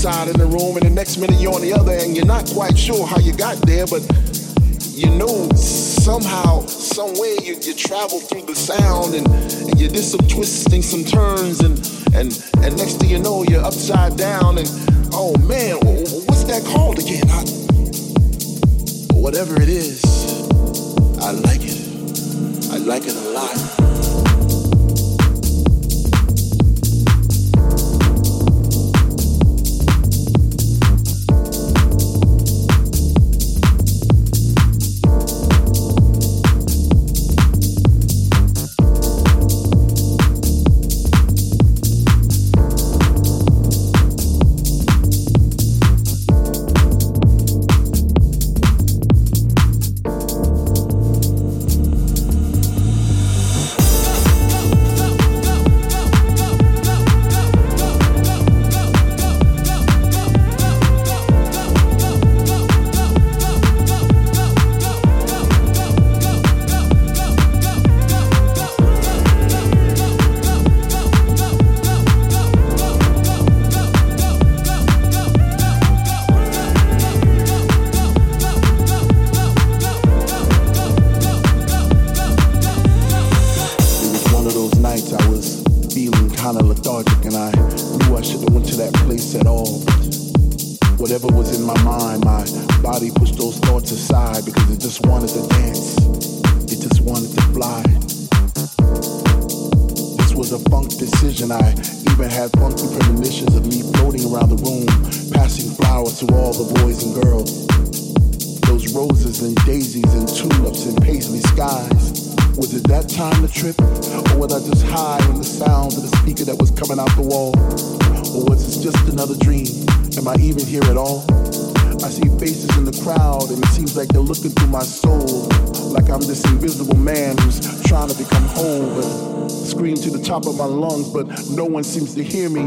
side of the room and the next minute you're on the other and you're not quite sure how you got there, but you know somehow, some way you, you travel through the sound and, and you did some twisting, some turns, and, and, and next thing you know, you're upside down. And oh man, what's that called again? I, whatever it is, I like it. I like it a lot. No one seems to hear me.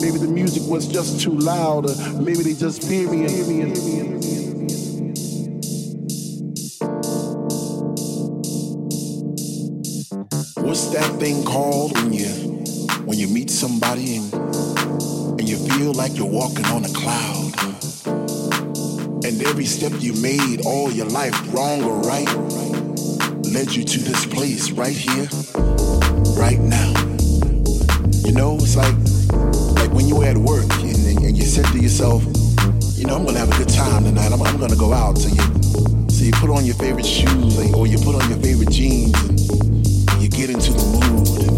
Maybe the music was just too loud, or maybe they just fear me and hear me and hear me. What's that thing called when you when you meet somebody and and you feel like you're walking on a cloud? Every step you made all your life, wrong or right, led you to this place right here, right now. You know, it's like like when you're at work and, and you said to yourself, you know, I'm gonna have a good time tonight. I'm, I'm gonna go out. So you so you put on your favorite shoes or you put on your favorite jeans and you get into the mood and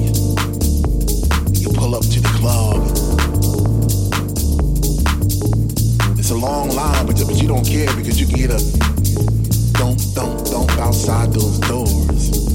you, you pull up to the club. It's a long line, but, but you don't care because you can get a don't, don't, don't outside those doors.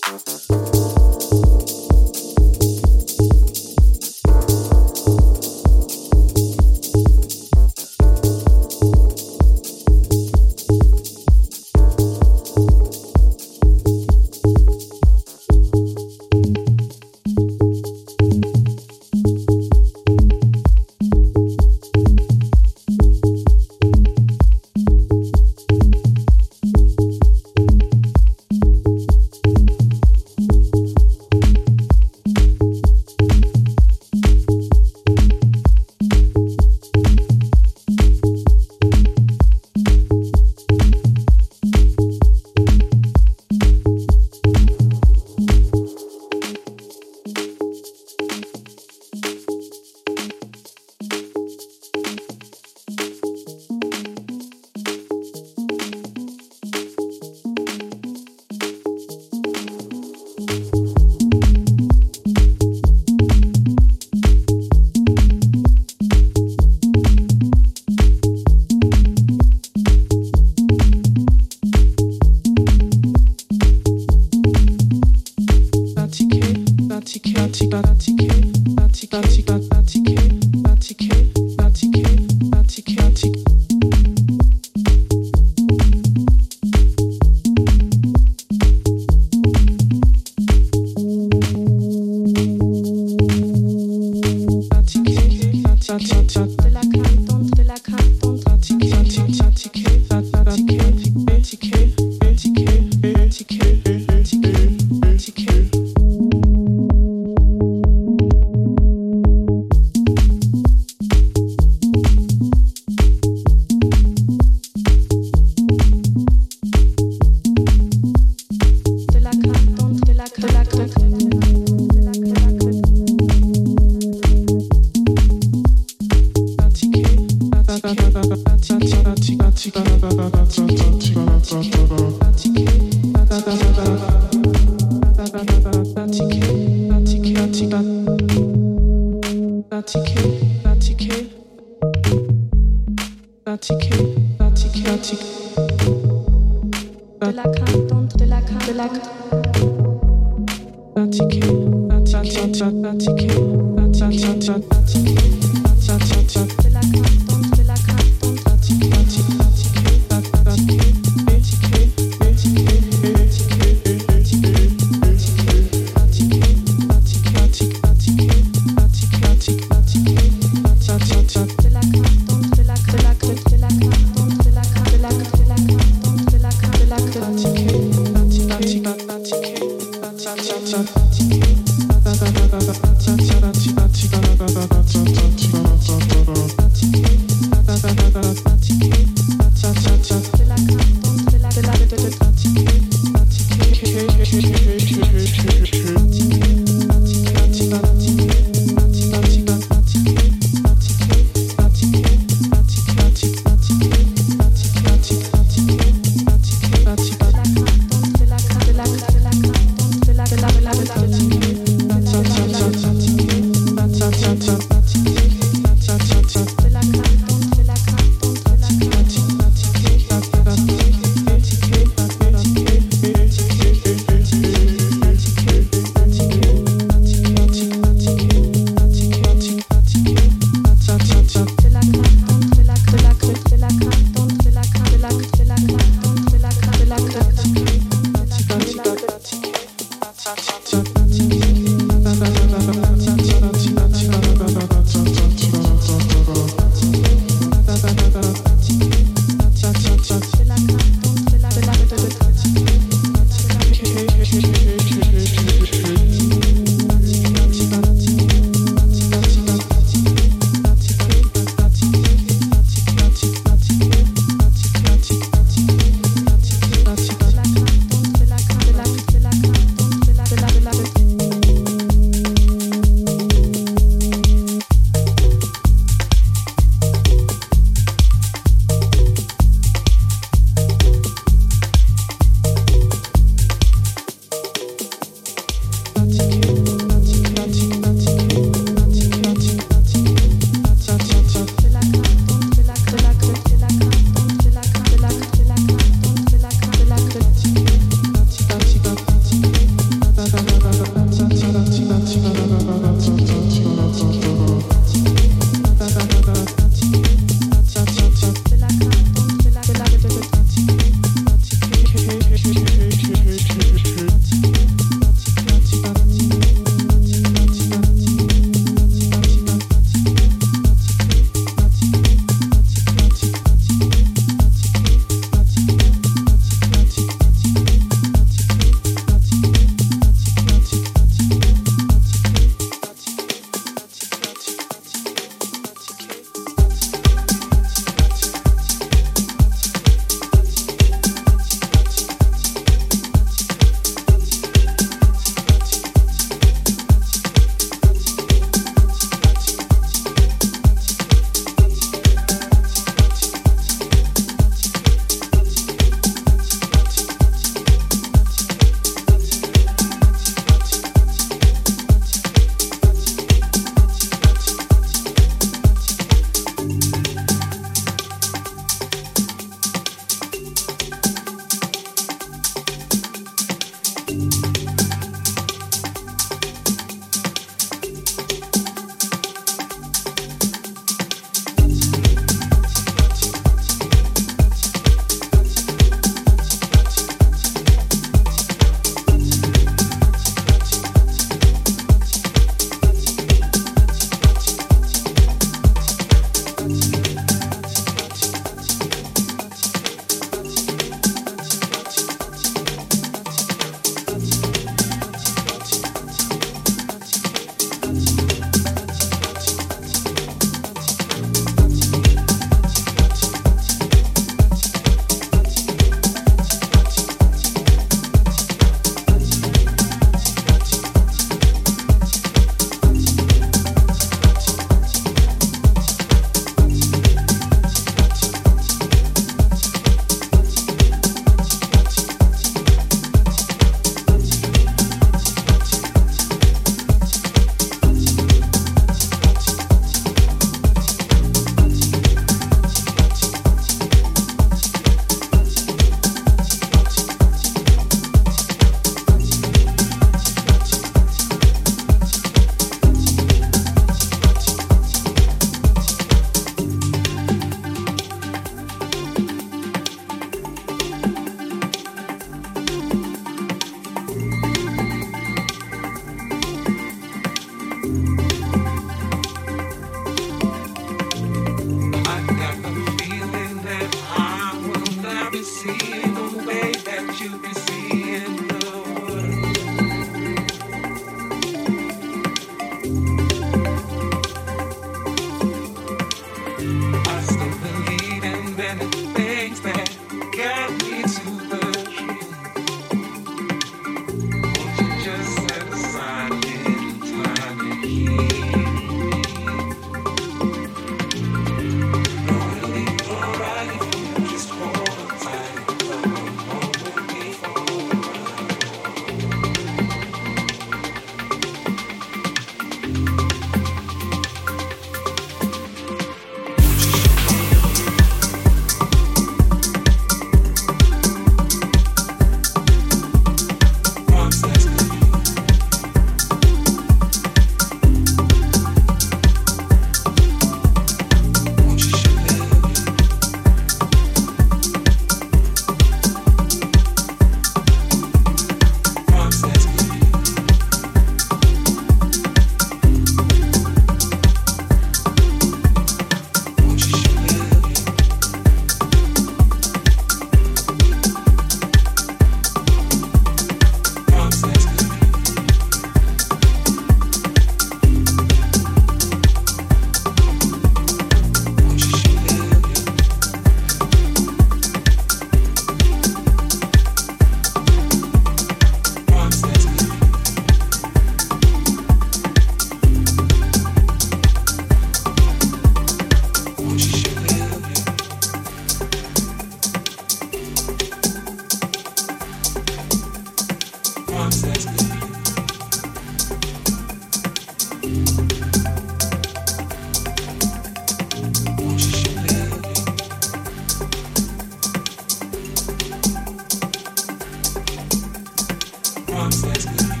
promises.